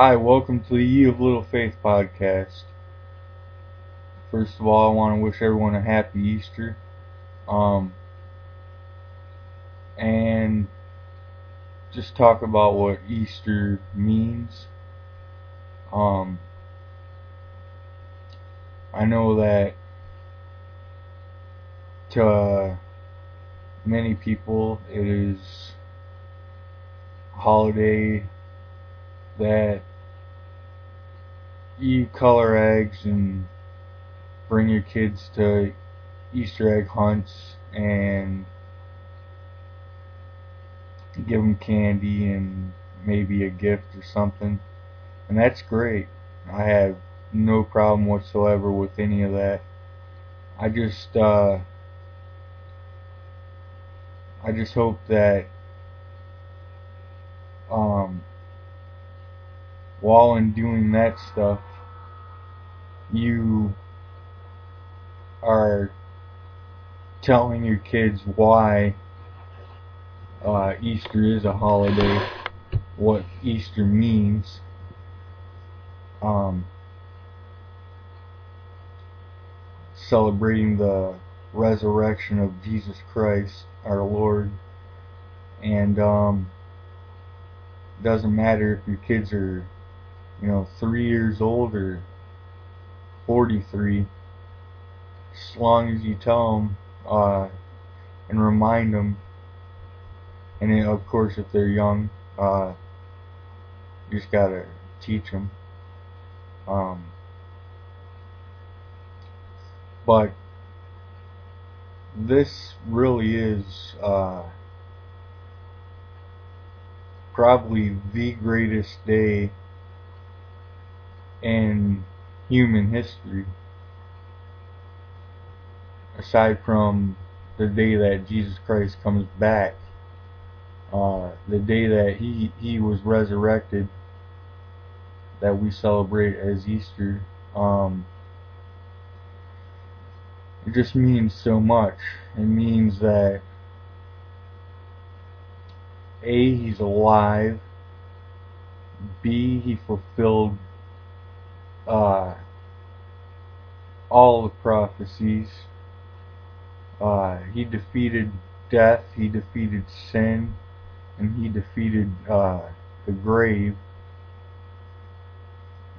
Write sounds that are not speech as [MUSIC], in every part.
Hi, welcome to the Ye of Little Faith podcast. First of all, I want to wish everyone a happy Easter. Um, and just talk about what Easter means. Um, I know that to uh, many people it is holiday that you color eggs and bring your kids to Easter egg hunts and give them candy and maybe a gift or something. And that's great. I have no problem whatsoever with any of that. I just, uh, I just hope that, um, while in doing that stuff, you are telling your kids why uh, Easter is a holiday, what Easter means. Um, celebrating the resurrection of Jesus Christ, our Lord, and um, doesn't matter if your kids are, you know, three years old or 43, as long as you tell them uh, and remind them and then, of course, if they're young, uh, you just gotta teach them. Um, but this really is uh, probably the greatest day in human history, aside from the day that Jesus Christ comes back uh, the day that he he was resurrected, that we celebrate as Easter. Um, it just means so much. It means that a he's alive. B he fulfilled uh, all the prophecies. Uh, he defeated death. He defeated sin and he defeated uh, the grave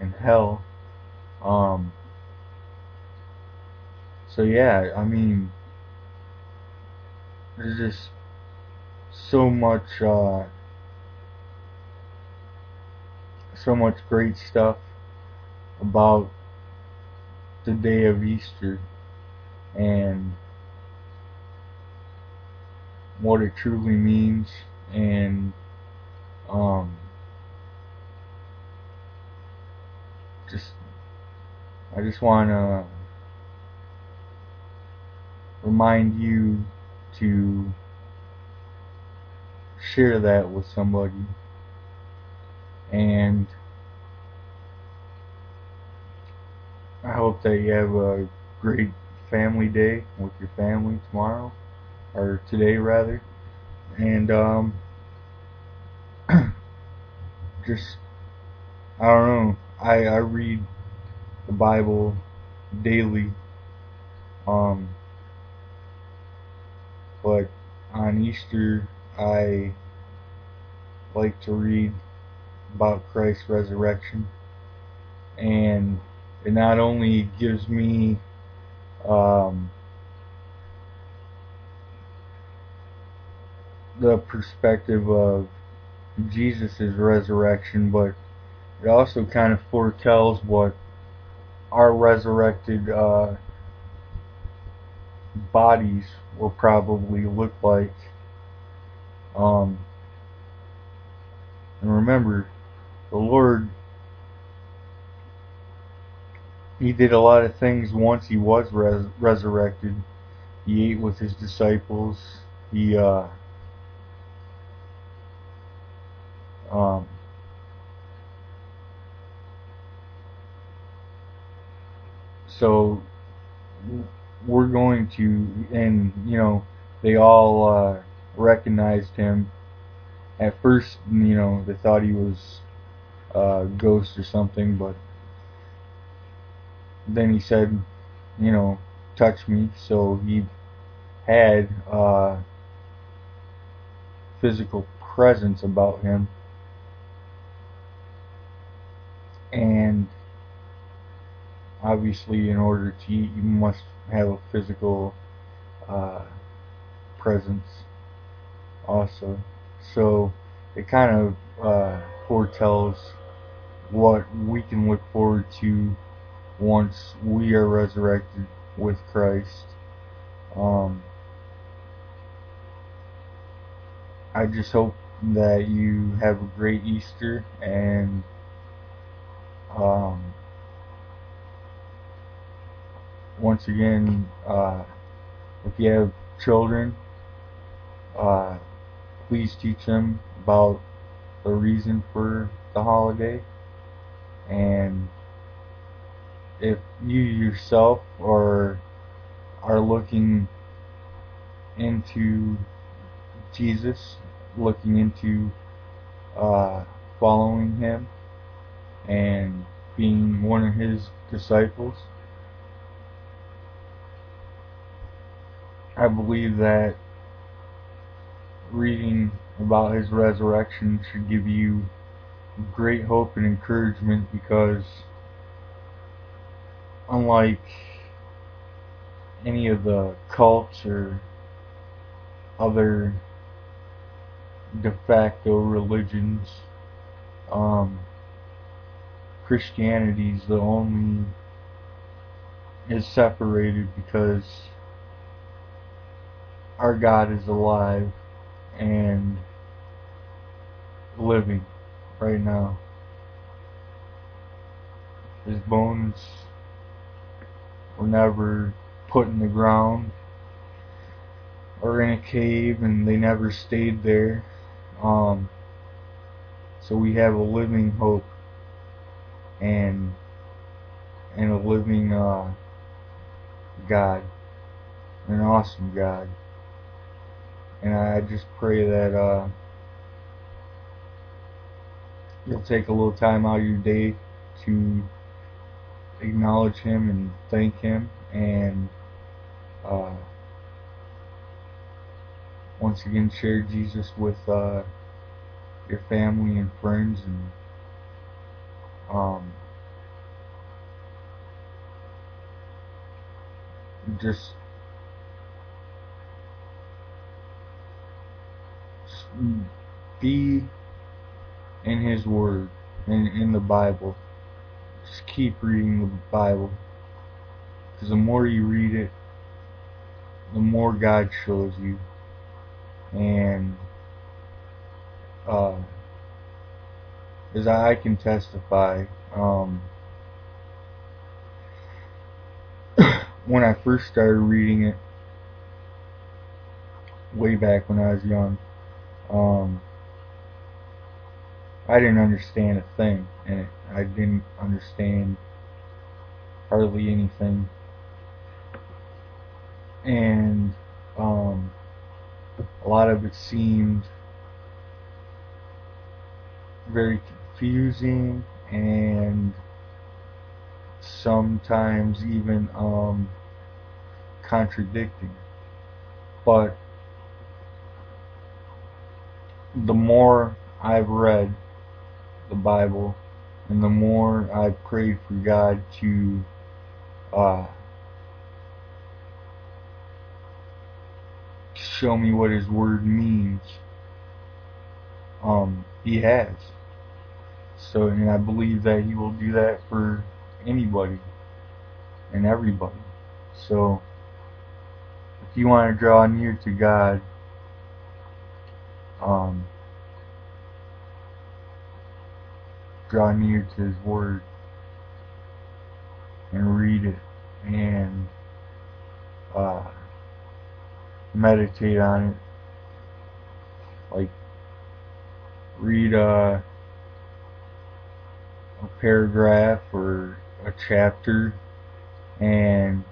and hell. Um, so yeah, I mean, there's just so much, uh, so much great stuff about the day of Easter and what it truly means and um, just I just want to remind you to share that with somebody and I hope that you have a great family day with your family tomorrow or today rather and um, [CLEARS THROAT] just I don't know. I I read the Bible daily, um, but on Easter I like to read about Christ's resurrection, and it not only gives me um, the perspective of Jesus' resurrection, but it also kind of foretells what our resurrected uh, bodies will probably look like. Um, and remember, the Lord, He did a lot of things once He was res- resurrected. He ate with His disciples. He uh, Um, so we're going to, and you know, they all uh, recognized him. At first, you know, they thought he was a ghost or something, but then he said, you know, touch me. So he had uh, physical presence about him. And obviously, in order to eat, you must have a physical uh, presence also. So it kind of uh, foretells what we can look forward to once we are resurrected with Christ. Um, I just hope that you have a great Easter and um, once again, uh, if you have children, uh, please teach them about the reason for the holiday and if you yourself are are looking into Jesus, looking into uh, following him and being one of his disciples, I believe that reading about his resurrection should give you great hope and encouragement because unlike any of the cults or other de facto religions, um, Christianity is the only is separated because our God is alive and living right now. His bones were never put in the ground or in a cave and they never stayed there. Um, so we have a living hope and and a living uh, God, an awesome God. And I just pray that uh, you'll take a little time out of your day to acknowledge Him and thank Him and uh, once again share Jesus with uh, your family and friends and um, just be in His Word, in, in the Bible. Just keep reading the Bible. Because the more you read it, the more God shows you. And uh, as I can testify, um, [COUGHS] when I first started reading it, way back when I was young, um, I didn't understand a thing and. I didn't understand hardly anything. And um, a lot of it seemed very confusing and sometimes even um, contradicting. But the more I've read the Bible and the more I've prayed for God to uh, show me what His Word means, um, He has. So, and I believe that He will do that for anybody and everybody. So, if you want to draw near to God, um, draw near to His Word and read it and uh, meditate on it. Like, read a, a paragraph or a chapter and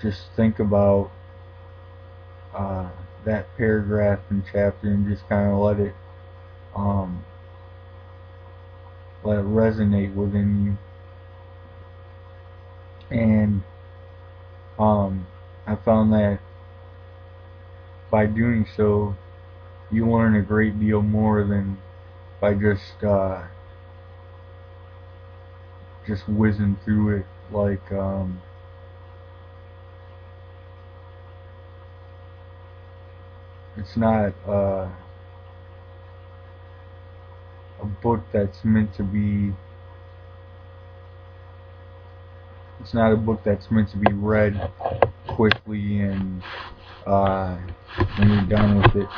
just think about uh, that paragraph and chapter and just kind of let it um, that resonate within you. And um, I found that by doing so, you learn a great deal more than by just uh, just whizzing through it like um, it's not uh, book that's meant to be it's not a book that's meant to be read quickly and uh, when you're done with it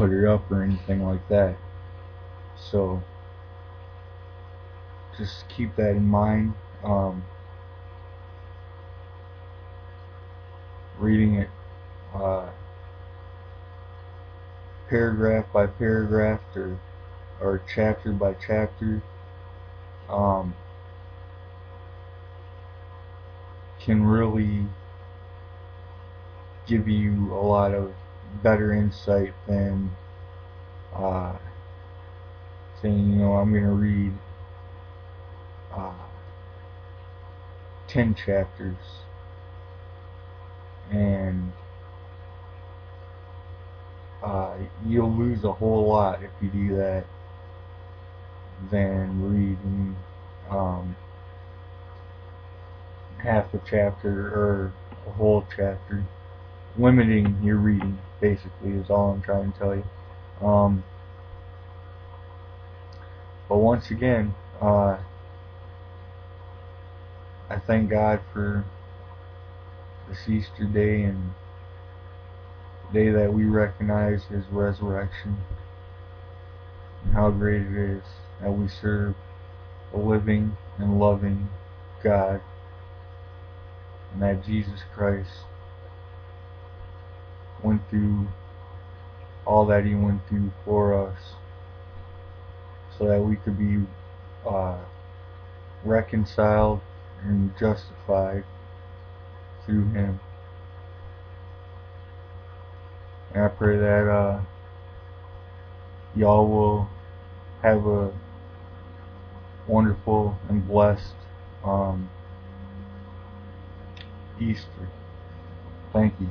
put it up or anything like that. So just keep that in mind um, reading it uh, paragraph by paragraph or or chapter by chapter um, can really give you a lot of better insight than uh, saying, you know, I'm going to read uh, 10 chapters. And uh, you'll lose a whole lot if you do that than reading um, half a chapter or a whole chapter. Limiting your reading, basically, is all I'm trying to tell you. Um, but once again, uh, I thank God for this Easter day and the day that we recognize His resurrection and how great it is that we serve a living and loving God and that Jesus Christ went through all that He went through for us so that we could be uh, reconciled and justified through Him. And I pray that uh, y'all will have a wonderful and blessed um, Easter. Thank you.